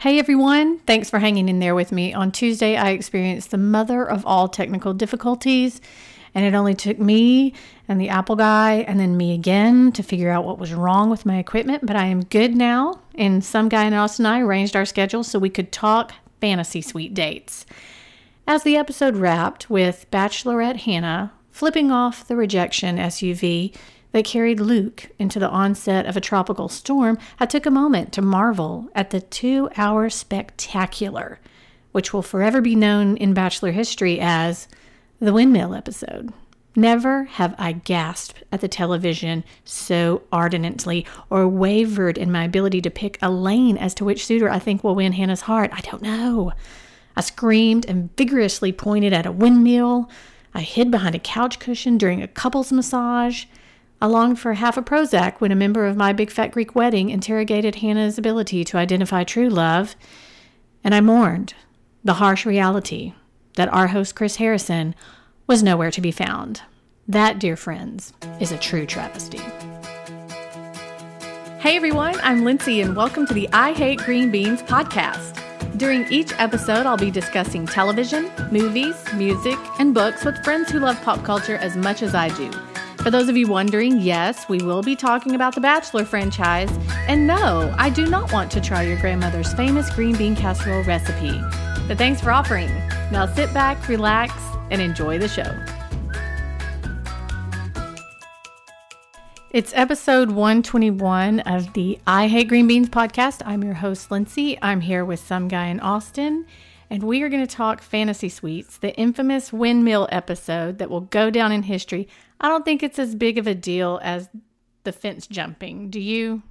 Hey everyone, thanks for hanging in there with me. On Tuesday, I experienced the mother of all technical difficulties, and it only took me and the Apple guy and then me again to figure out what was wrong with my equipment. But I am good now, and some guy in Austin and I arranged our schedules so we could talk fantasy suite dates. As the episode wrapped with Bachelorette Hannah flipping off the rejection SUV that carried Luke into the onset of a tropical storm, I took a moment to marvel at the two hour spectacular, which will forever be known in Bachelor history as the windmill episode. Never have I gasped at the television so ardently or wavered in my ability to pick a lane as to which suitor I think will win Hannah's heart. I don't know. I screamed and vigorously pointed at a windmill. I hid behind a couch cushion during a couple's massage. I longed for half a Prozac when a member of my big fat Greek wedding interrogated Hannah's ability to identify true love. And I mourned the harsh reality that our host Chris Harrison was nowhere to be found. That, dear friends, is a true travesty. Hey everyone, I'm Lindsay and welcome to the I Hate Green Beans podcast. During each episode, I'll be discussing television, movies, music, and books with friends who love pop culture as much as I do. For those of you wondering, yes, we will be talking about the Bachelor franchise. And no, I do not want to try your grandmother's famous green bean casserole recipe. But thanks for offering. Now sit back, relax, and enjoy the show. It's episode 121 of the I Hate Green Beans podcast. I'm your host, Lindsay. I'm here with some guy in Austin, and we are going to talk Fantasy Suites, the infamous windmill episode that will go down in history. I don't think it's as big of a deal as the fence jumping. Do you?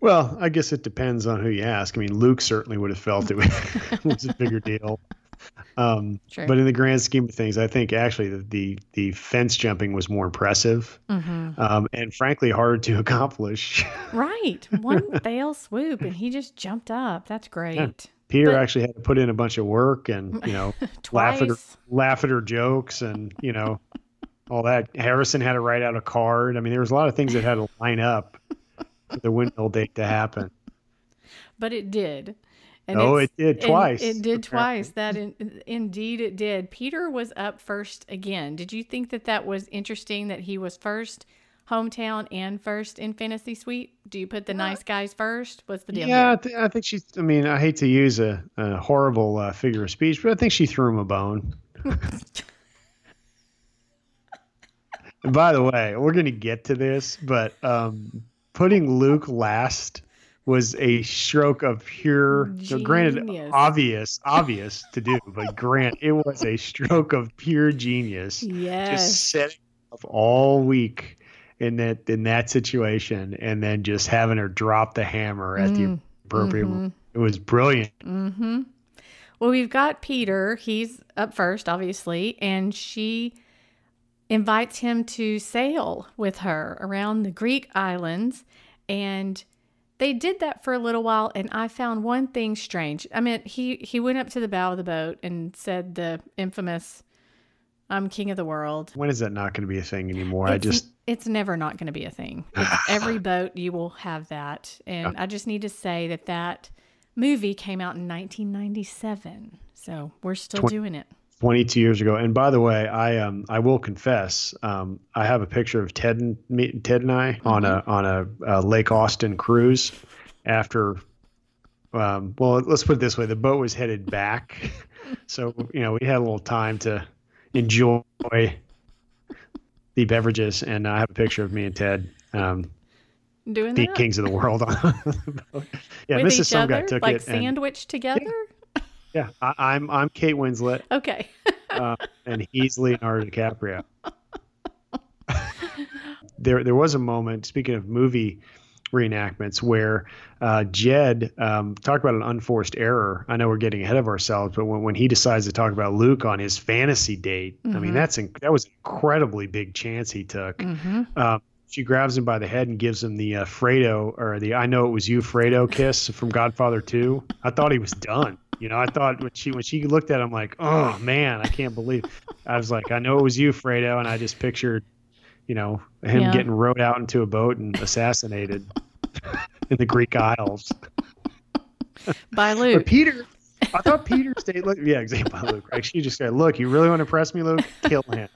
Well, I guess it depends on who you ask. I mean, Luke certainly would have felt it was a bigger deal. Um, but in the grand scheme of things, I think actually the the, the fence jumping was more impressive mm-hmm. um, and frankly harder to accomplish. right, one fail swoop and he just jumped up. That's great. Yeah. Peter but, actually had to put in a bunch of work and you know laugh at her, laugh at her jokes and you know all that. Harrison had to write out a card. I mean, there was a lot of things that had to line up for the windmill date to happen. But it did. And oh, it did twice. It did twice. That in, indeed it did. Peter was up first again. Did you think that that was interesting that he was first hometown and first in fantasy suite? Do you put the nice guys first? What's the deal? Yeah, I, th- I, think she's. I mean, I hate to use a, a horrible uh, figure of speech, but I think she threw him a bone. by the way, we're going to get to this, but um, putting Luke last was a stroke of pure so granted obvious obvious to do but grant it was a stroke of pure genius yes just setting up all week in that in that situation and then just having her drop the hammer at mm, the appropriate mm-hmm. moment. It was brilliant. Mm-hmm. well we've got peter. He's up first obviously and she invites him to sail with her around the greek islands. And they did that for a little while and i found one thing strange. I mean he he went up to the bow of the boat and said the infamous i'm king of the world when is that not going to be a thing anymore it's, i just it's never not going to be a thing every boat you will have that and yeah. i just need to say that that movie came out in 1997 so we're still 20, doing it 22 years ago. And by the way, I um I will confess, um I have a picture of Ted and me, Ted and I mm-hmm. on a on a, a, Lake Austin cruise after. Um, well, let's put it this way: the boat was headed back, so you know we had a little time to enjoy the beverages, and I have a picture of me and Ted. Um, Doing the that? kings of the world on the boat. Yeah, With Mrs. Some guy took like it, sandwiched together. Yeah, yeah, I, am I'm, I'm Kate Winslet. Okay. uh, and he's Leonardo DiCaprio. there there was a moment. Speaking of movie reenactments, where uh, Jed um, talked about an unforced error. I know we're getting ahead of ourselves, but when, when he decides to talk about Luke on his fantasy date, mm-hmm. I mean mm-hmm. that's that was an incredibly big chance he took. Mm-hmm. Um, she grabs him by the head and gives him the uh, Fredo or the "I know it was you" Fredo kiss from Godfather Two. I thought he was done. You know, I thought when she when she looked at him like, oh man, I can't believe. I was like, I know it was you, Fredo, and I just pictured, you know, him yeah. getting rowed out into a boat and assassinated in the Greek Isles. by But Luke. Peter, I thought Peter stayed. Look, yeah, exactly. By Luke, right? She just said, "Look, you really want to impress me, Luke? Kill him."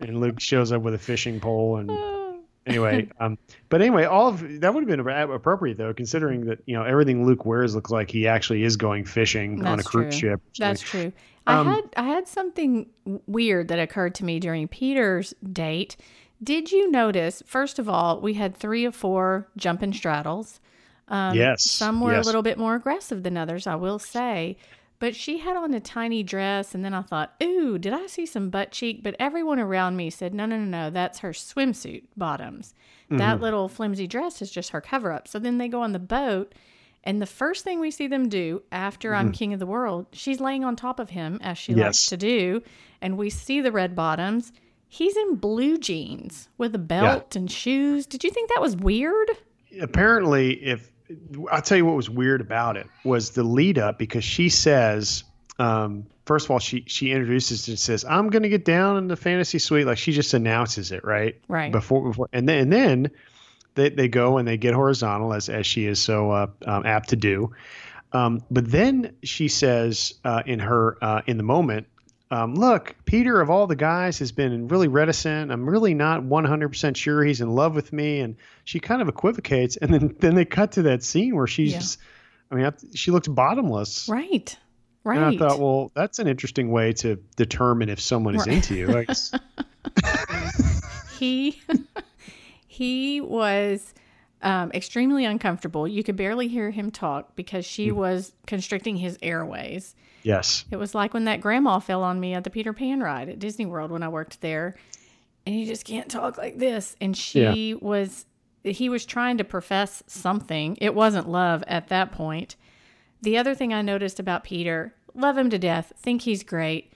And Luke shows up with a fishing pole, and oh, anyway, um, but anyway, all of that would have been appropriate though, considering that you know everything Luke wears looks like he actually is going fishing on a cruise true. ship. That's true. Um, I had I had something weird that occurred to me during Peter's date. Did you notice? First of all, we had three or four jumping straddles. Um, Yes, Some were yes. a little bit more aggressive than others, I will say. But she had on a tiny dress, and then I thought, ooh, did I see some butt cheek? But everyone around me said, no, no, no, no, that's her swimsuit bottoms. Mm-hmm. That little flimsy dress is just her cover up. So then they go on the boat, and the first thing we see them do after I'm king of the world, she's laying on top of him, as she likes Mm-hmm. To do. And we see the red bottoms. He's in blue jeans with a belt and shoes. Did you think that was weird? apparently if i'll tell you what was weird about it was the lead up because she says um, first of all she she introduces and says i'm going to get down in the fantasy suite like she just announces it right Right. before before and then and then they, they go and they get horizontal as as she is so uh, um, apt to do um, but then she says uh, in her uh, in the moment um, look, Peter of all the guys has been really reticent. I'm really not 100% sure he's in love with me. And she kind of equivocates. And then, then they cut to that scene where she's, Yeah. just, I mean, I, she looks bottomless. Right. Right. And I thought, well, that's an interesting way to determine if someone is Right. into you. Guess. he he was um, extremely uncomfortable. You could barely hear him talk because she Hmm. was constricting his airways. Yes. It was like when that grandma fell on me at the Peter Pan ride at Disney World when I worked there, and you just can't talk like this. And she was he was trying to profess something. It wasn't love at that point. The other thing I noticed about Peter, love him to death, think he's great.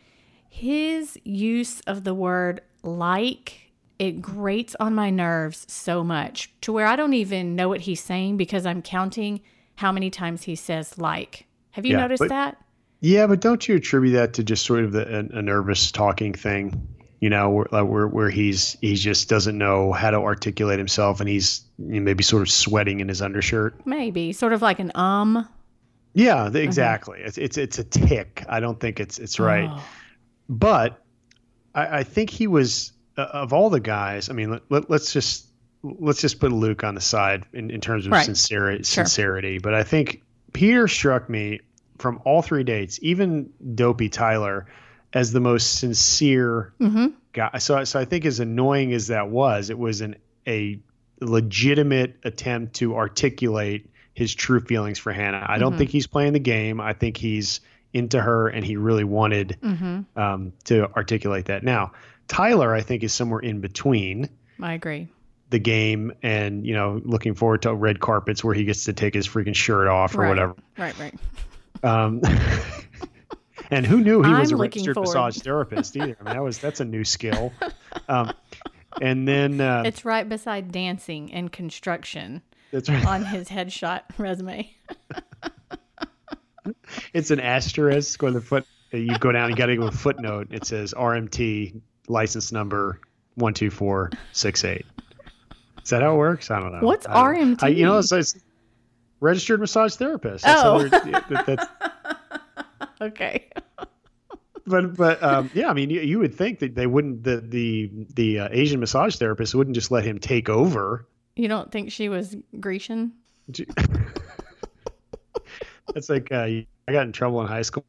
His use of the word like, it grates on my nerves so much to where I don't even know what he's saying because I'm counting how many times he says like. Have you Yeah, noticed but- that? Yeah, but don't you attribute that to just sort of the, a, a nervous talking thing? You know, where, like, where where he's he just doesn't know how to articulate himself, and he's you know, maybe sort of sweating in his undershirt. Maybe. Sort of like an um. Yeah, th- exactly. It's it's it's a tick. I don't think it's it's right. Oh, But I, I think he was uh, of all the guys. I mean, let, let, let's just let's just put Luke on the side in, in terms of Right. sincerity. Sure. Sincerity, but I think Peter struck me from all three dates, even Dopey Tyler, as the most sincere hmm guy. So so I think as annoying as that was, it was an a legitimate attempt to articulate his true feelings for Hannah. I don't Mhm. think he's playing the game. I think he's into her and he really wanted hmm um, to articulate that. Now, Tyler, I think, is somewhere in between I agree. the game and you know looking forward to red carpets where he gets to take his freaking shirt off or Right. whatever. Right, right. Um, and who knew he was I'm a registered forward. massage therapist either? I mean, that was that's a new skill. Um, and then uh, It's right beside dancing and construction that's right. on his headshot resume. It's an asterisk or the foot. You go down. You got to go a footnote. It says RMT license number one two four six eight. Is that how it works? I don't know. What's I don't know. RMT? I, you know, it's, it's registered massage therapist. That's Oh. that- that's, Okay. but but um, yeah, I mean, you, you would think that they wouldn't the the the uh, Asian massage therapist wouldn't just let him take over. You don't think she was Grecian? It's like uh, I got in trouble in high school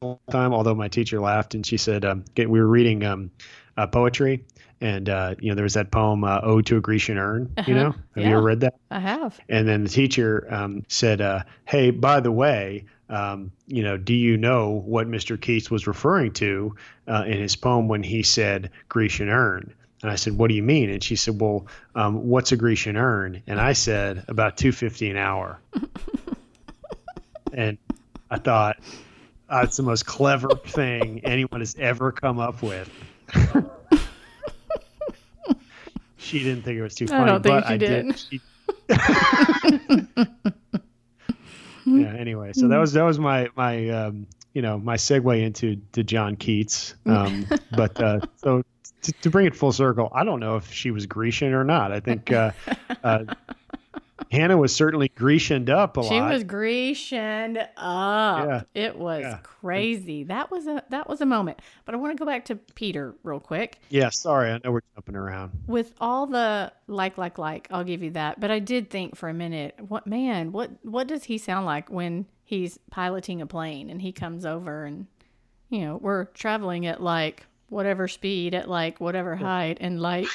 one time, although my teacher laughed and she said um, we were reading um, uh, poetry, and uh, you know there was that poem uh, "Ode to a Grecian Urn." You Uh-huh. know, have you ever read that? I have. And then the teacher um, said, uh, "Hey, by the way, um, you know, do you know what Mr. Keats was referring to uh, in his poem when he said Grecian urn?" And I said, "What do you mean?" And she said, "Well, um, what's a Grecian urn?" And I said, "About two fifty an hour." and I thought that's the most clever thing anyone has ever come up with. she didn't think it was too funny. I don't think but she I did. She, yeah. Anyway, so that was that was my my um, you know my segue into to John Keats. Um, but uh, so to, to bring it full circle, I don't know if she was Grecian or not. I think uh, uh, Hannah was certainly Grecianed up a She lot. She was Grecianed up. Yeah. It was Yeah. crazy. That was a that was a moment. But I want to go back to Peter real quick. yeah, sorry, I know we're jumping around. With all the like like like, I'll give you that. But I did think for a minute, what man, what what does he sound like when he's piloting a plane and he comes over and you know, we're traveling at like whatever speed at like whatever height and like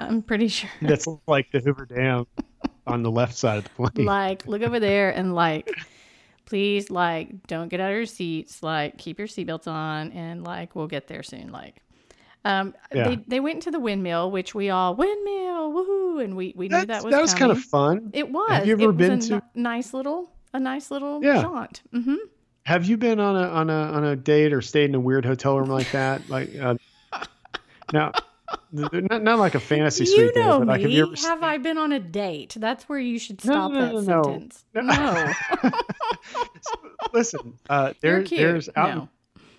I'm pretty sure That's like the Hoover Dam on the left side of the plane. like look over there and like please like don't get out of your seats like keep your seatbelts on and like we'll get there soon like um Yeah. they, they went to the windmill which we all windmill woohoo and we we knew That's- that was kind of fun. it was Have you ever it was been to- ni- nice little a nice little Yeah. jaunt mm-hmm. Have you been on a on a on a date or stayed in a weird hotel room like that? Like uh, now, not, not like a fantasy you suite date, know but like have you have i been on a date that's where you should No, stop no, that no, no. sentence No. no, listen? Uh, there, there's out no.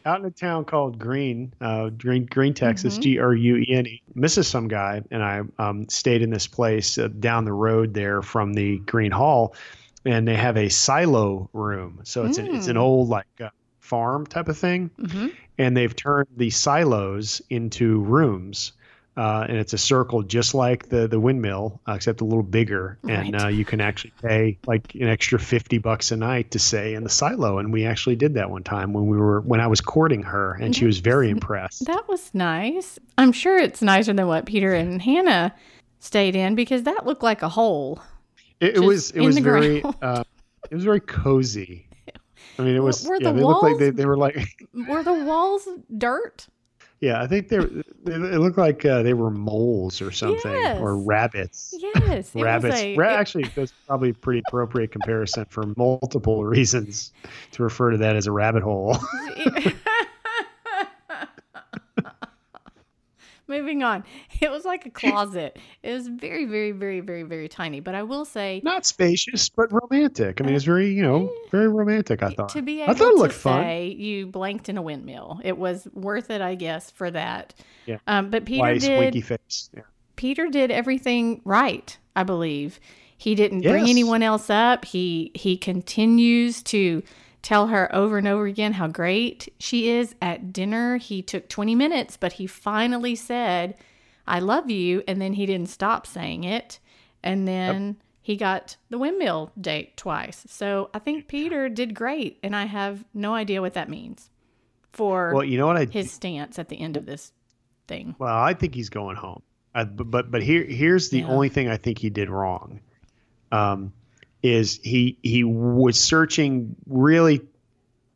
out in a town called Gruene, uh, Gruene, Gruene, Texas, Mhm. G R U E N E. Mrs. Some guy and I um, stayed in this place uh, down the road there from the Gruene Hall, and they have a silo room. So it's an, it's an Mm. old like uh, farm type of thing, hmm and they've turned the silos into rooms. Uh, and it's a circle just like the the windmill, uh, except a little bigger. And uh, you can actually pay like an extra fifty bucks a night to stay in the silo. And we actually did that one time when we were when I was courting her, and she was very impressed. That was nice. I'm sure it's nicer than what Peter and Hannah stayed in because that looked like a hole. It, it was it was very uh, it was very cozy. I mean, it was were yeah. the They looked like they, walls- they were like Were the walls dirt? Yeah. I think they it looked like uh, they were moles or something or rabbits. Yes. Rabbits. A, Ra- it- actually, that's probably a pretty appropriate comparison for multiple reasons to refer to that as a rabbit hole. Moving on. It was like a closet. It was very, very, very, very, very tiny. But I will say, Not spacious, but romantic. I mean, it's very, you know, very romantic. I thought. to be I able thought it to looked fun. say you blanked in a windmill, it was worth it, I guess, for that. Yeah. Um, but Peter Wise, did. winky face. Yeah. Peter did everything right, I believe. He didn't bring anyone else up. He he continues to tell her over and over again how great she is at dinner. He took 20 minutes, but he finally said, "I love you," and then he didn't stop saying it. And then he got the windmill date twice. So I think Peter did great, and I have no idea what that means for Well, you know what I his stance at the end of this thing. Well, I think he's going home. Uh, but but but here here's the Yeah. only thing I think he did wrong. Um, is he he was searching really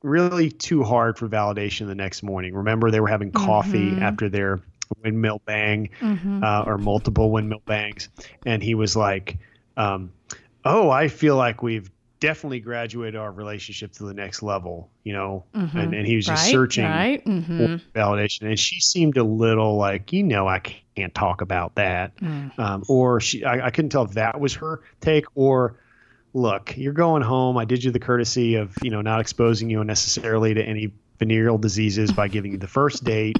really too hard for validation the next morning. Remember they were having coffee Mhm. after their windmill bang hmm uh, or multiple windmill bangs, and he was like, um, "Oh, I feel like we've." Definitely graduated our relationship to the next level, you know, Mhm. and, and he was just right, searching Right. hmm for validation. And she seemed a little like, you know, I can't talk about that. Mm. Um, or she, I, I couldn't tell if that was her take or, look, you're going home. I did you the courtesy of, you know, not exposing you unnecessarily to any venereal diseases by giving you the first date.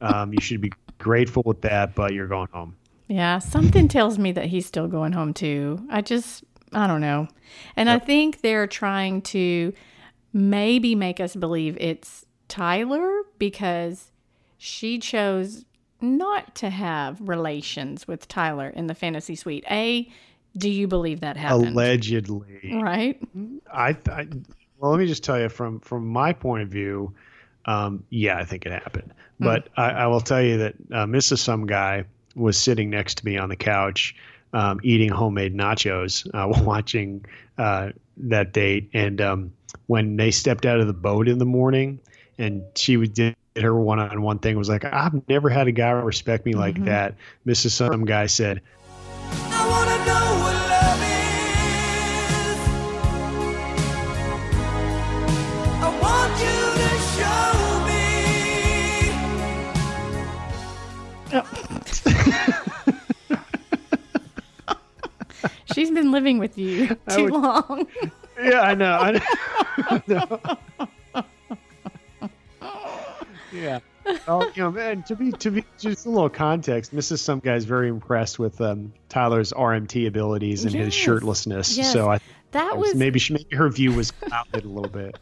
Um, you should be grateful with that, but you're going home. Yeah, something tells me that he's still going home too. I just, I don't know. And I think they're trying to maybe make us believe it's Tyler because she chose not to have relations with Tyler in the fantasy suite. A, do you believe that happened? Allegedly. Right? I, I well, let me just tell you from from my point of view, um, yeah, I think it happened. But I, I will tell you that uh, Mrs. Some Guy was sitting next to me on the couch, um, eating homemade nachos, uh, watching uh, that date. And um, when they stepped out of the boat in the morning, and she would did her one-on-one thing was like, I've never had a guy respect me like Mhm. that. Mrs. Some Guy said, She's been living with you too would- long. Yeah, I know. I know. Yeah. well, you know, man, to be to be just a little context. Is some guy's very impressed with um, Tyler's RMT abilities and his shirtlessness. Yes. So I That was maybe she maybe her view was clouded a little bit.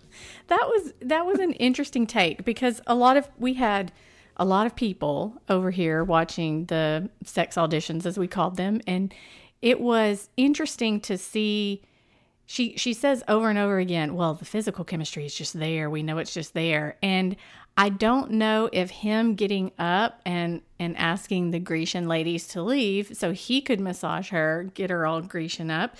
that was that was an interesting take because a lot of we had a lot of people over here watching the sex auditions as we called them and it was interesting to see she she says over and over again well the physical chemistry is just there. We know it's just there. And i don't know if him getting up and and asking the grecian ladies to leave so he could massage her get her all grecian up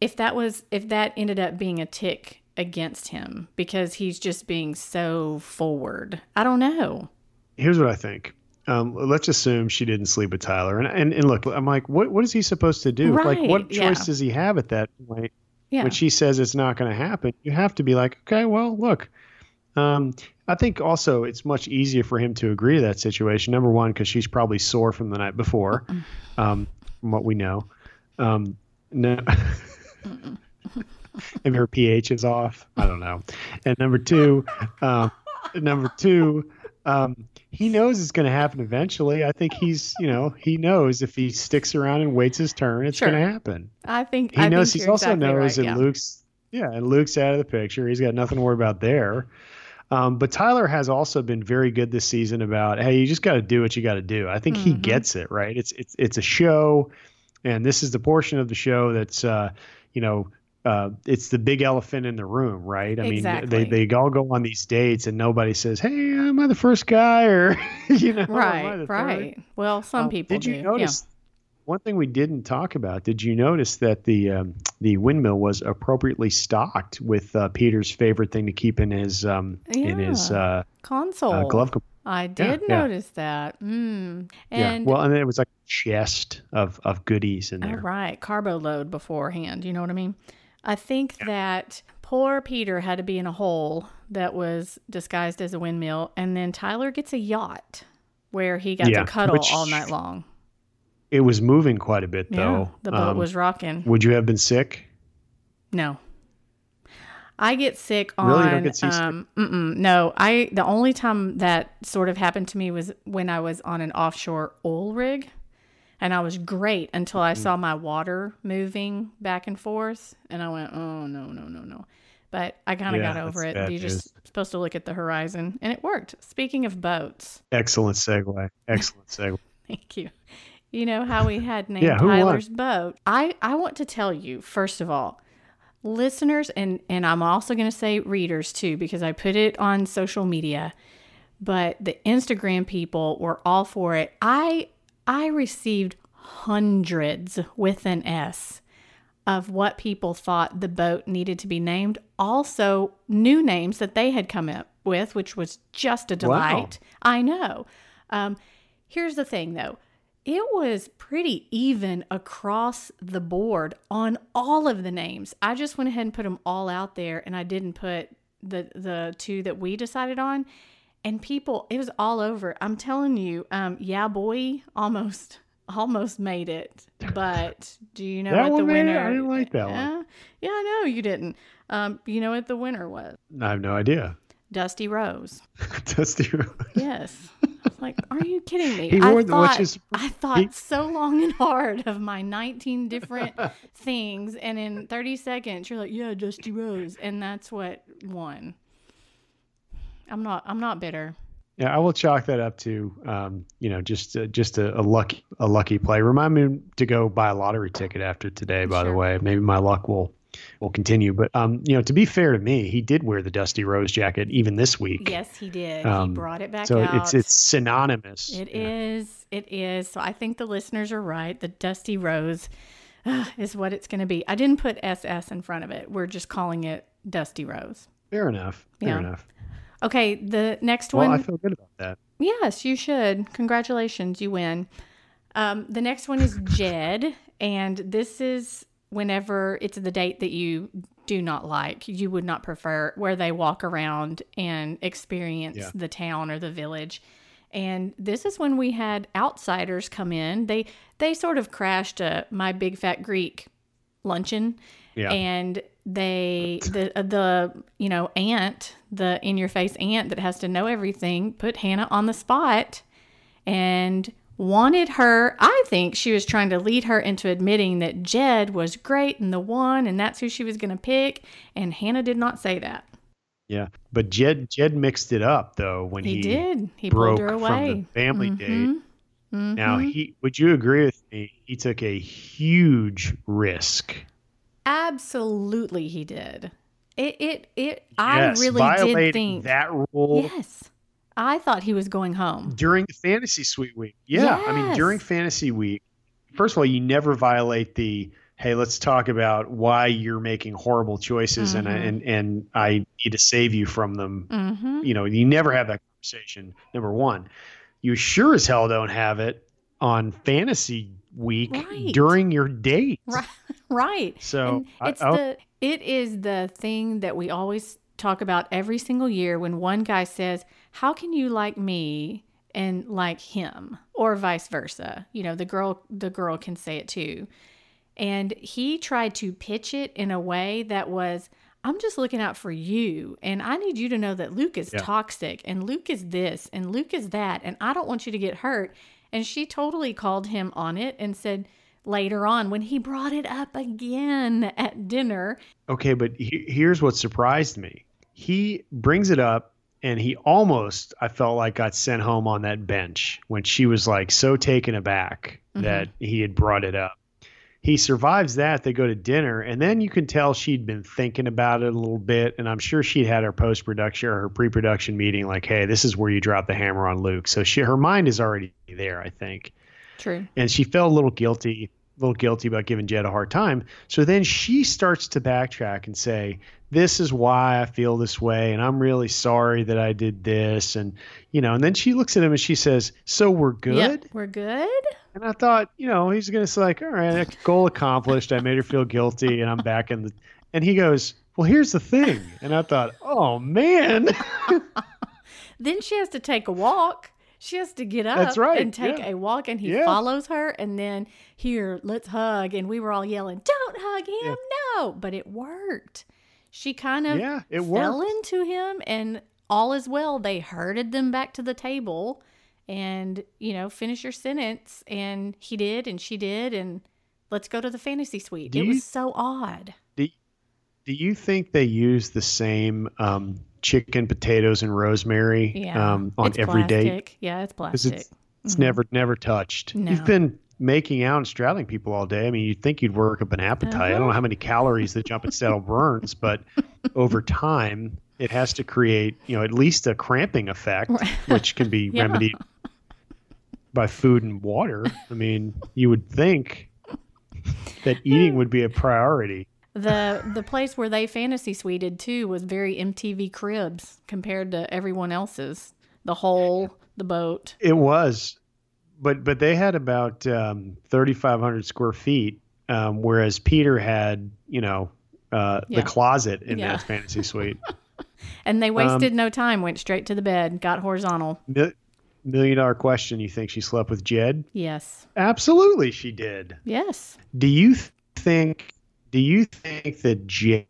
if that was if that ended up being a tick against him because he's just being so forward. I don't know. Here's what I think. Um, let's assume she didn't sleep with Tyler, and, and and look, I'm like, what what is he supposed to do? like, what choice yeah. does he have at that point? yeah When she says it's not going to happen, you have to be like, okay, well, look. Um, I think also it's much easier for him to agree to that situation. Number one, because she's probably sore from the night before, um, from what we know. Um, no. Maybe her pH is off. I don't know. And number two, um, number two, um, he knows it's going to happen eventually. I think he's, you know, he knows if he sticks around and waits his turn, it's Sure. going to happen. i think He I knows. think He also exactly knows right, that yeah. Luke's, yeah, and Luke's out of the picture. He's got nothing to worry about there. Um, but Tyler has also been very good this season about, hey, you just got to do what you got to do. I think he Mhm. gets it right. It's it's it's a show, and this is the portion of the show that's, uh, you know, uh, it's the big elephant in the room, right? I Exactly. mean, they they all go on these dates, and nobody says, "Hey, am I the first guy?" or you know, I right third? right well some Um, people Did you do, notice? One thing we didn't talk about. Did you notice that the um, the windmill was appropriately stocked with uh, Peter's favorite thing to keep in his um, in his uh, console uh, glove compartment? i did yeah. notice that mm. and yeah. Well, and then it was like a chest of of goodies in there. right. Carbo load beforehand. You know what I mean? I think that poor Peter had to be in a hole that was disguised as a windmill, and then Tyler gets a yacht where he got Yeah, to cuddle which- all night long. It was moving quite a bit Yeah, though. the boat Um, was rocking. Would you have been sick? No. I get sick on Really? You don't get seasick? um no, I the only time that sort of happened to me was when I was on an offshore oil rig and I was great until. I mm. saw my water moving back and forth and I went, "Oh, no, no, no, no." But I kind of Yeah, got over it. You're just supposed to look at the horizon and it worked. Speaking of boats, Excellent segue. Excellent segue. Thank you. You know how we had named Yeah, who won? Boat. I, I want to tell you, first of all, listeners, and, and I'm also going to say readers too, because I put it on social media, but the Instagram people were all for it. I I received hundreds with an S of what people thought the boat needed to be named. Also, new names that they had come up with, which was just a delight. I know. Um, here's the thing, though. It was pretty even across the board on all of the names. I just went ahead and put them all out there, and I didn't put the the two that we decided on. And people, it was all over. I'm telling you, um, yeah, boy, almost almost made it. But do you know what the one made it? winner? I didn't like that one. Yeah, yeah, I know you didn't. Um, you know what the winner was? I have no idea. Dusty Rose. Dusty. Rose yes. Like, are you kidding me? He I the- thought, is- I thought he- so long and hard of my 19 different things, and in 30 seconds, you're like, yeah, Dusty Rose, and that's what won. I'm not. I'm not bitter. Yeah, I will chalk that up to, um, you know, just uh, just a, a lucky a lucky play. Remind me to go buy a lottery ticket after today. By the way, maybe my luck will will continue. But um, you know, to be fair to me, he did wear the Dusty Rose jacket even this week. Yes, he did. Um, he brought it back so out. it's it's synonymous. It Yeah. is. It is. So I think the listeners are right. The Dusty Rose uh, is what it's going to be. I didn't put SS in front of it. We're just calling it Dusty Rose. Fair enough. Fair Yeah. enough. Okay, the next Well, one. I feel good about that. Yes, you should. Congratulations, you win. Um, the next one is Jed, and this is whenever it's the date that you do not like, you would not prefer, where they walk around and experience Yeah. the town or the village. And this is when we had outsiders come in. They they sort of crashed a my big fat Greek luncheon, Yeah. and they the uh, the you know aunt the in your face aunt that has to know everything put hannah on the spot and wanted her i think she was trying to lead her into admitting that jed was great and the one and that's who she was going to pick and hannah did not say that Yeah, but Jed Jed mixed it up though when he, he, did he broke pulled her from the away family Mhm. date. Now Mhm. he would you agree with me? He took a huge risk. Absolutely he did it it, it i Yes, really violating did think that rule yes i thought he was going home during the fantasy suite week. Yeah, I mean during fantasy week. First of all, you never violate the hey, let's talk about why you're making horrible choices and Mhm. and and I need to save you from them. mm-hmm. You know, you never have that conversation. Number one, you sure as hell don't have it on fantasy week Right. during your date. Right. Right. So I- it's I- the it is the thing that we always talk about every single year when one guy says, "How can you like me and like him?" or vice versa. You know, the girl the girl can say it too. And he tried to pitch it in a way that was I'm just looking out for you and I need you to know that Luke is Yeah. toxic and Luke is this and Luke is that and I don't want you to get hurt. And she totally called him on it and said later on when he brought it up again at dinner, Okay, but he, here's what surprised me. He brings it up, and he almost, I felt like, got sent home on that bench when she was like so taken aback Mhm. that he had brought it up. He survives that. They go to dinner, and then you can tell she'd been thinking about it a little bit. And I'm sure she'd had her post production or her pre production meeting, like, hey, this is where you drop the hammer on Luke. So she, her mind is already there, I think true. and she felt a little guilty, little guilty about giving Jed a hard time. So then she starts to backtrack and say, "This is why I feel this way, and I'm really sorry that I did this." And you know, and then she looks at him and she says, "So we're good." Yep, we're good. And I thought, you know, he's gonna say like, "All right, goal accomplished. I made her feel guilty, and I'm back in the." And he goes, "Well, here's the thing." And I thought, "Oh man." Then she has to take a walk. She has to get up That's right, and take yeah. a walk, and he Yeah. follows her. And then here, let's hug. And we were all yelling, "Don't hug him, Yeah. no!" But it worked. She kind of yeah, it fell worked. into him, and all is well. They herded them back to the table, and you know, finish your sentence. And he did, and she did, and let's go to the fantasy suite. Do it you- was so odd. Do you think they use the same um, chicken, potatoes, and rosemary Yeah, um, on it's every date? plastic. Yeah, it's plastic. it's it's Mhm. never never touched. No. You've been making out and straddling people all day. I mean, you'd think you'd work up an appetite. I don't know Uh-huh. how many calories the jumping saddle burns, but over time, it has to create you know at least a cramping effect, which can be Yeah. remedied by food and water. I mean, you would think that eating would be a priority. The the place where they fantasy suited too was very MTV Cribs compared to everyone else's. The hole, the boat. It was, but but they had about um, thirty five hundred square feet, um, whereas Peter had you know uh, Yeah. the closet in Yeah. that fantasy suite. And Um, they wasted no time, went straight to the bed, got horizontal. Mil- million dollar question: You think she slept with Jed? Yes. Absolutely, she did. Yes. Do you th- think? Do you think that Jed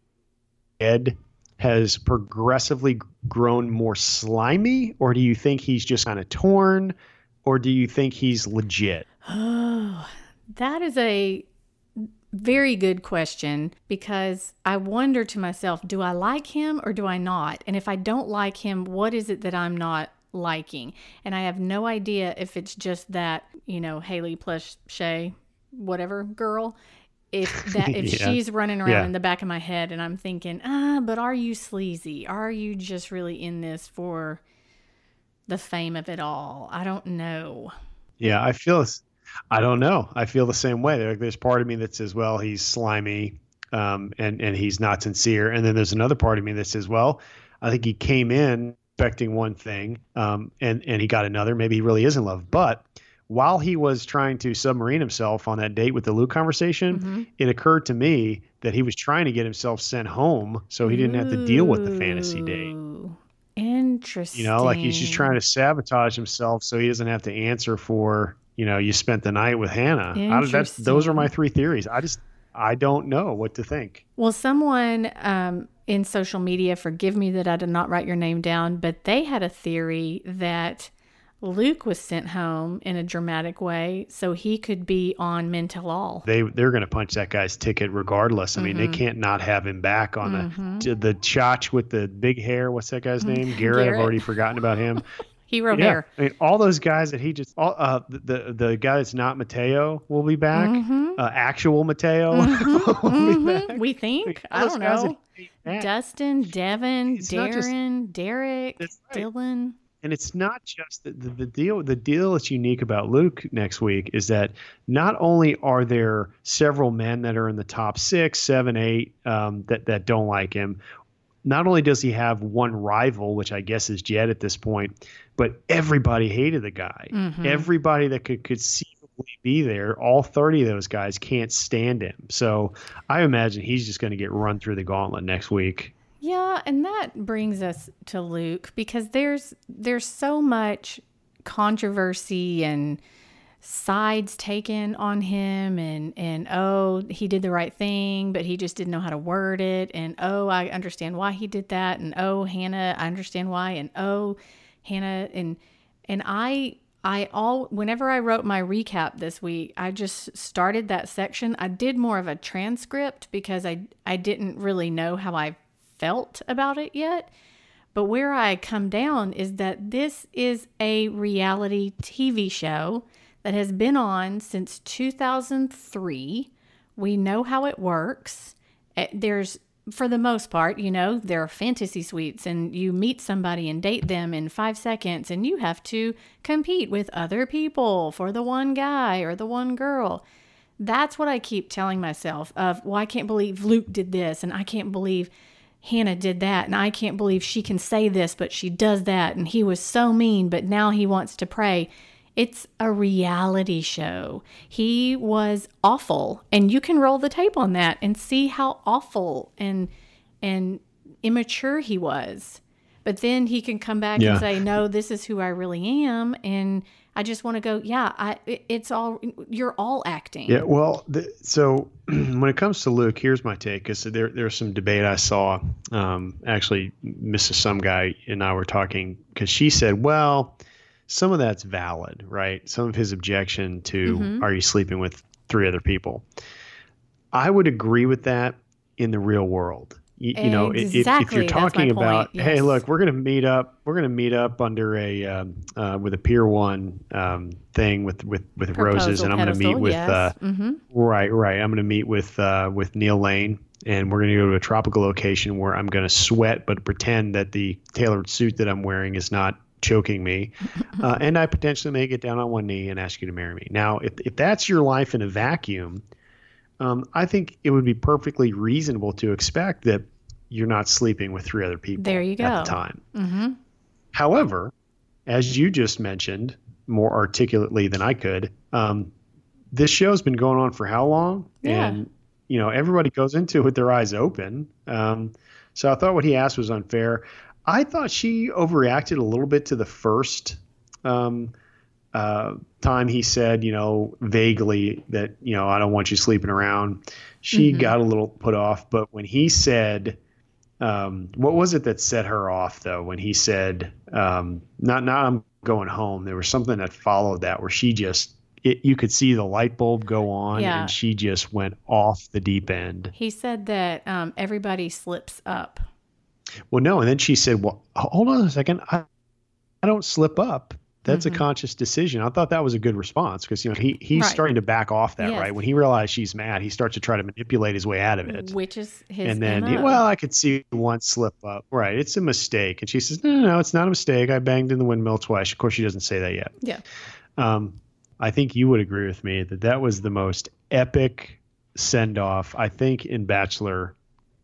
has progressively grown more slimy, or do you think he's just kind of torn, or do you think he's legit? Oh, that is a very good question because I wonder to myself, do I like him or do I not? And if I don't like him, what is it that I'm not liking? And I have no idea if it's just that, you know, Haley plus Shay, whatever girl. If that if Yeah. she's running around Yeah. in the back of my head and I'm thinking, ah, but are you sleazy? Are you just really in this for the fame of it all? I don't know. Yeah, I feel. this- I don't know. I feel the same way. There, there's part of me that says, "Well, he's slimy, um, and and he's not sincere," and then there's another part of me that says, "Well, I think he came in expecting one thing, um, and and he got another. Maybe he really is in love." But while he was trying to submarine himself on that date with the Luke conversation, Mhm. it occurred to me that he was trying to get himself sent home so he didn't have to deal with the fantasy date. Interesting. You know, like he's just trying to sabotage himself so he doesn't have to answer for, you know, you spent the night with Hannah. I, that's, those are my three theories. I just, I don't know what to think. Well, someone um, in social media, forgive me that I did not write your name down, but they had a theory that Luke was sent home in a dramatic way so he could be on mental all. They they're going to punch that guy's ticket regardless. I mean, Mm-hmm. they can't not have him back on the the chotch with the big hair. What's that guy's name? Garrett. Mm-hmm. Garrett. I've already forgotten about him. Hero yeah, hair. I mean, all those guys that he just all uh the the, guy that's not Mateo will be back. Uh, actual Mateo will be back. Mhm, We think. All I don't know. Dustin, Devin, It's not just- Darren, Derek, right. Dylan. And it's not just the, the, the deal the deal that's unique about luke next week is that not only are there several men that are in the top six seven eight um, that, that don't like him not only does he have one rival which i guess is jed at this point but everybody hated the guy. Mhm. everybody that could conceivably be there all 30 of those guys can't stand him. So i imagine he's just going to get run through the gauntlet next week Yeah, and that brings us to Luke because there's there's so much controversy and sides taken on him and and oh he did the right thing but he just didn't know how to word it. And oh I understand why he did that. And oh Hannah I understand why. And oh Hannah. And and I I all whenever I wrote my recap this week, I just started that section. I did more of a transcript because I I didn't really know how I felt about it yet. But where I come down is that this is a reality TV show that has been on since 2003. We know how it works. Eh, There's, for the most part, you know, there are fantasy suites, and you meet somebody and date them in five seconds, and you have to compete with other people for the one guy or the one girl. That's what I keep telling myself of, well, I can't believe Luke did this, and I can't believe Hannah did that, and I can't believe she can say this, but she does that, and he was so mean, but now he wants to pray. It's a reality show. He was awful, and you can roll the tape on that and see how awful and and immature he was. But then he can come back Yeah. and say, "No, this is who I really am," and I just want to go, "Yeah, I, it's all you're all acting." Yeah, well, the, so when it comes to Luke, here's my take. Because there, there's some debate I saw. Um, actually, Mrs. Some guy and I were talking because she said, "Well, some of that's valid, right? Some of his objection to Mm-hmm. are you sleeping with three other people." I would agree with that in the real world. You, you know, if, if you're talking about, point, hey, look, we're going to meet up. We're going to meet up under a um, uh, with a Pier One um, thing with with with roses, and I'm going to meet with yes. uh, Mhm. Right, right. I'm going to meet with uh, with Neil Lane, and we're going to go to a tropical location where I'm going to sweat, but pretend that the tailored suit that I'm wearing is not choking me, uh, and I potentially may get down on one knee and ask you to marry me. Now, if if that's your life in a vacuum, um, I think it would be perfectly reasonable to expect that you're not sleeping with three other people. There you go. At the time. Mhm. However, as you just mentioned more articulately than I could, um, this show's been going on for how long? Yeah. And you know, everybody goes into it with their eyes open. Um, so I thought what he asked was unfair. I thought she overreacted a little bit to the first um, uh, time he said, you know, vaguely that you know I don't want you sleeping around. She got a little put off, but when he said, um, what was it that set her off though? When he said, um, "Not, not I'm going home," there was something that followed that where she just, it, you could see the light bulb go on, Yeah. and she just went off the deep end. He said that um, everybody slips up. Well, no, and then she said, "Well, hold on a second, I, I don't slip up." That's Mm-hmm. a conscious decision. I thought that was a good response because you know he he's Right. starting to back off that Yes. right when he realized she's mad. He starts to try to manipulate his way out of it. which is his and then, he- well, I could see one slip up. Right. It's a mistake. And she says, no, no, no, it's not a mistake. I banged in the windmill twice. Of course, she doesn't say that yet. yeah, Um, I think you would agree with me that that was the most epic send off, I think, in Bachelor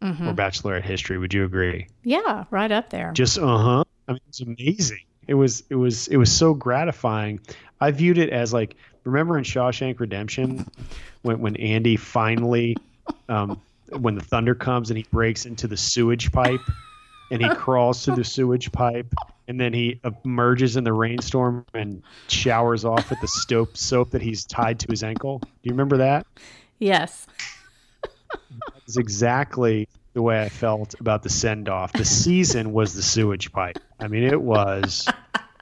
Mm-hmm. or Bachelorette history. Would you agree? yeah, right up there. Just, uh huh. I mean, it's amazing. It was, it was, it was so gratifying. I viewed it as like, remember in Shawshank Redemption when, when Andy finally, um, when the thunder comes and he breaks into the sewage pipe and he crawls through the sewage pipe and then he emerges in the rainstorm and showers off with the soap soap that he's tied to his ankle. Do you remember that? yes, That's exactly the way I felt about the send off. The season was the sewage pipe. I mean, it was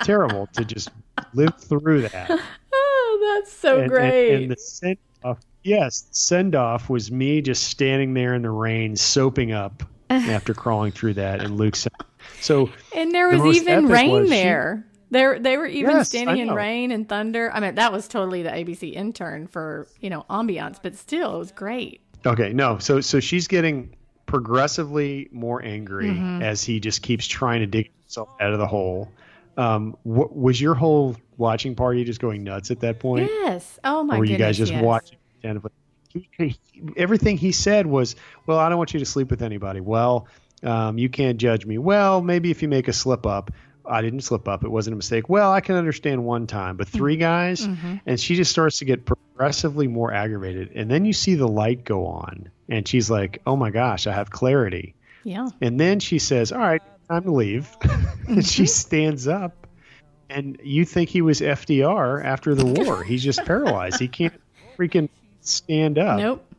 terrible to just live through that. Oh, that's so and, great. And, and the send off, yes, send off was me just standing there in the rain, soaping up after crawling through that. And Luke said, so And there was most even rain was she- there. They they were even Yes, standing in rain and thunder. I mean, that was totally the ABC intern for you know ambiance, but still, it was great. Okay, no. So so she's getting progressively more angry Mm-hmm. as he just keeps trying to dig himself out of the hole. Um, what was your whole watching party just going nuts at that point? Yes. Oh my or were you goodness. guys just yes. watching? He, he, everything he said was, "Well, I don't want you to sleep with anybody." Well, um, you can't judge me. Well, maybe if you make a slip up. I didn't slip up. It wasn't a mistake. Well, I can understand one time, but three guys, Mm-hmm. and she just starts to get progressively more aggravated. And then you see the light go on, and she's like, "Oh my gosh, I have clarity." Yeah. And then she says, "All right, time to leave." and she mm-hmm. stands up, and you think he was FDR after the war. He's just paralyzed. He can't freaking stand up. Nope.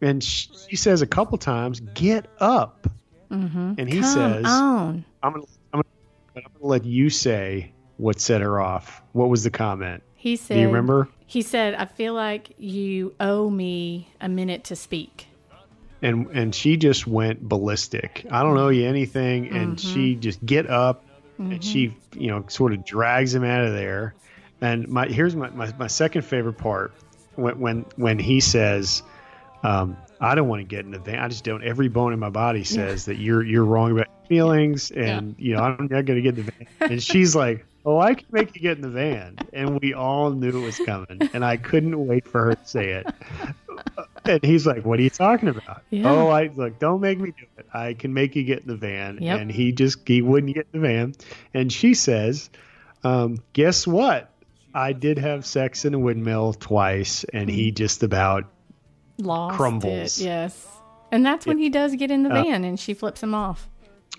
And she, she says a couple times, "Get up." Mm-hmm. And he Come says, on. "I'm gonna, I'm gonna, I'm gonna let you say what set her off." What was the comment? He said. Do you remember? He said, "I feel like you owe me a minute to speak." and and she just went ballistic. I don't owe you anything, and she just get up, and she you know sort of drags him out of there. And my here's my, my, my second favorite part when when when he says, um, "I don't want to get in the van. I just don't." Every bone in my body says that you're you're wrong about feelings, and you know I'm not going to get in the van. And she's like. Oh, I can make you get in the van, and we all knew it was coming, and I couldn't wait for her to say it. And he's like, "What are you talking about?" Yeah. Oh, I look, don't make me do it. I can make you get in the van. Yep. And he just he wouldn't get in the van. And she says, um, "Guess what? I did have sex in a windmill twice, and he just about Lost Crumbles. It. Yes. And that's when he does get in the Uh, van, and she flips him off.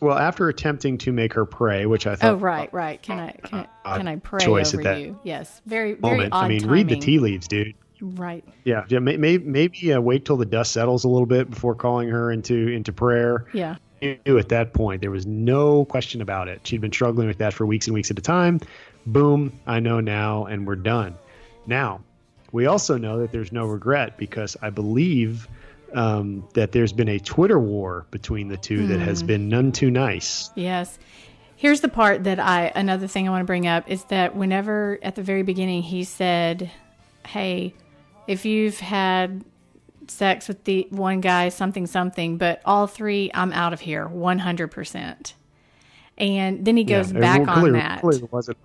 Well after attempting to make her pray, which I thought Oh right, right. Can I can I, can I pray choice over you? Yes. Very very moment. odd I mean, timing. read the tea leaves, dude. Right. Yeah, yeah. May, may, maybe uh, wait till the dust settles a little bit before calling her into into prayer. Yeah. knew at that point there was no question about it. She'd been struggling with that for weeks and weeks at a time. Boom, I know now, and we're done. Now, we also know that there's no regret because I believe um, that there's been a Twitter war between the two that has been none too nice. Yes. Here's the part that I another thing I want to bring up is that whenever at the very beginning he said, "Hey, if you've had sex with the one guy something something, but all three I'm out of here 100%." And then he goes Yeah, back well, on that. wasn't 100%.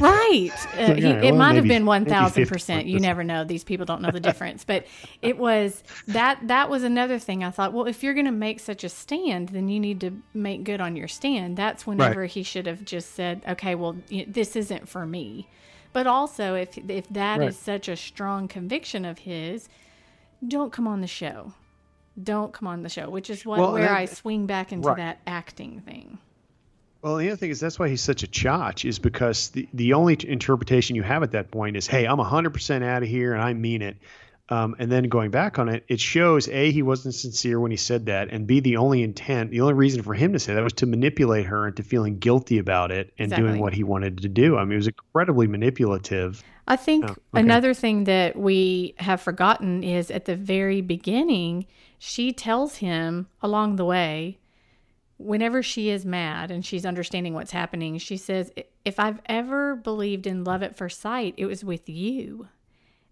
Right. Uh, he, it well, might have been 1000%. You never know. These people don't know the difference. But it was that that was another thing I thought, well, if you're going to make such a stand, then you need to make good on your stand. That's whenever he should have just said, okay, well, y- this isn't for me. But also if if that is Right. such a strong conviction of his, don't come on the show. Don't come on the show, which is what Well, where that- I swing back into Right. that acting thing. Well, the other thing is that's why he's such a chotch is because the, the only interpretation you have at that point is, hey, I'm 100% out of here and I mean it. Um, and then going back on it, it shows A, he wasn't sincere when he said that, and B, the only intent, the only reason for him to say that was to manipulate her into feeling guilty about it and Exactly. doing what he wanted to do. I mean, it was incredibly manipulative. I think Oh, okay. another thing that we have forgotten is at the very beginning, she tells him along the way, whenever she is mad and she's understanding what's happening, she says, If I've ever believed in love at first sight, it was with you.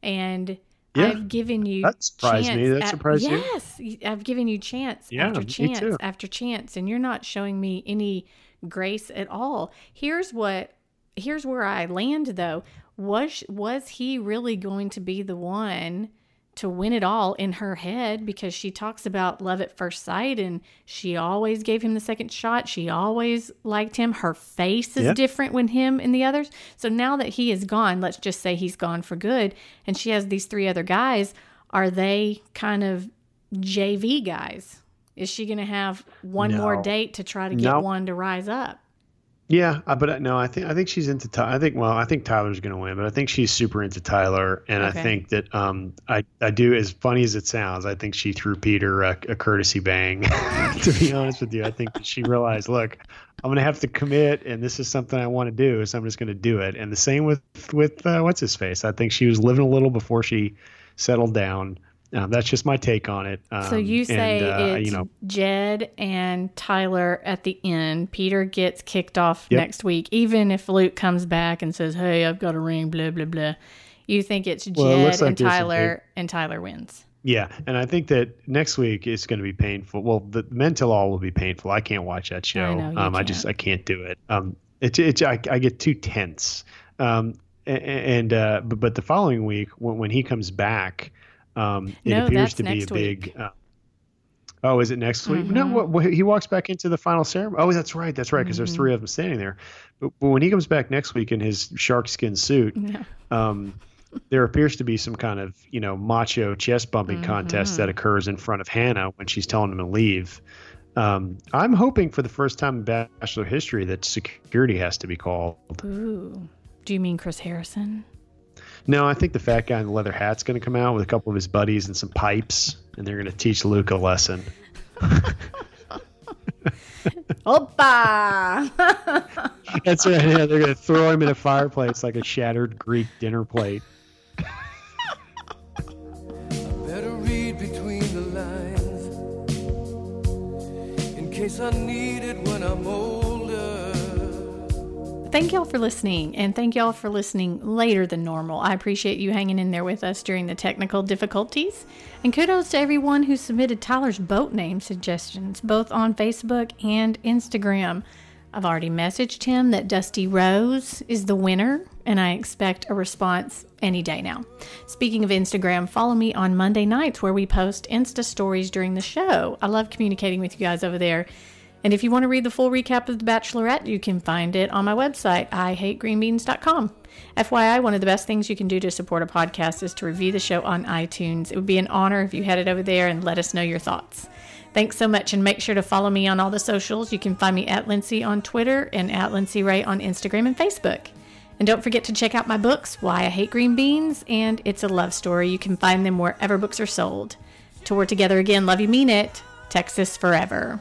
And Yeah. I've given you That surprised me. chance That at- surprised you? Yes, I've given you chance Yeah, after chance after chance, and you're not showing me any grace at all. Here's what. Here's where I land though. Was was he really going to be the one to win it all in her head because she talks about love at first sight and she always gave him the second shot. She always liked him. Her face is Yeah. different when him and the others. So now that he is gone, let's just say he's gone for good and she has these three other guys, are they kind of JV guys? Is she going to have one more date to try to get No. one to rise up? Yeah, uh, but uh, no, I think I think she's into. I think well, I think Tyler's going to win, but I think she's super into Tyler, and Okay. I think that um, I I do as funny as it sounds. I think she threw Peter a, a courtesy bang. to be honest with you, I think she realized, look, I'm going to have to commit, and this is something I want to do, so I'm just going to do it. And the same with with uh, what's his face. I think she was living a little before she settled down. Um, that's just my take on it. Um, So you say and, uh, it's you know, Jed and Tyler at the end. Peter gets kicked off Yep. next week, even if Luke comes back and says, "Hey, I've got a ring." Blah blah blah. You think it's Jed Well, it like and Tyler, and Tyler wins. Yeah, and I think that next week is going to be painful. Well, the mental All will be painful. I can't watch that show. know, you um, I just. I can't do it. Um, it's it's I, I get too tense. Um, and uh, but, but the following week when, when he comes back, um, it No, appears to be a big. Uh, oh, is it next week? No, Mhm. what, what, he walks back into the final ceremony. Oh, that's right, that's right, because there's Mhm. three of them standing there. But, but when he comes back next week in his shark skin suit, Yeah. um, there appears to be some kind of you know macho chest bumping contest that occurs in front of Hannah when she's telling him to leave. Um, I'm hoping for the first time in Bachelor history that security has to be called. Ooh. Do you mean Chris Harrison? No, I think the fat guy in the leather hat's going to come out with a couple of his buddies and some pipes, and they're going to teach Luke a lesson. Opa! That's right. Yeah, they're going to throw him in a fireplace like a shattered Greek dinner plate. Better read between the lines in case I need it when I'm older. Thank y'all for listening, and thank y'all for listening later than normal. I appreciate you hanging in there with us during the technical difficulties. And kudos to everyone who submitted Tyler's boat name suggestions, both on Facebook and Instagram. I've already messaged him that Dusty Rose is the winner, and I expect a response any day now. Speaking of Instagram, follow me on Monday nights where we post Insta stories during the show. I love communicating with you guys over there. And if you want to read the full recap of The Bachelorette, you can find it on my website, ihategreenbeans.com. FYI, one of the best things you can do to support a podcast is to review the show on iTunes. It would be an honor if you headed over there and let us know your thoughts. Thanks so much, and make sure to follow me on all the socials. You can find me at Lindsay on Twitter and at Lindsay Ray on Instagram and Facebook. And don't forget to check out my books, Why I Hate Green Beans and It's a Love Story. You can find them wherever books are sold. Till we're together again, love you, mean it. Texas forever.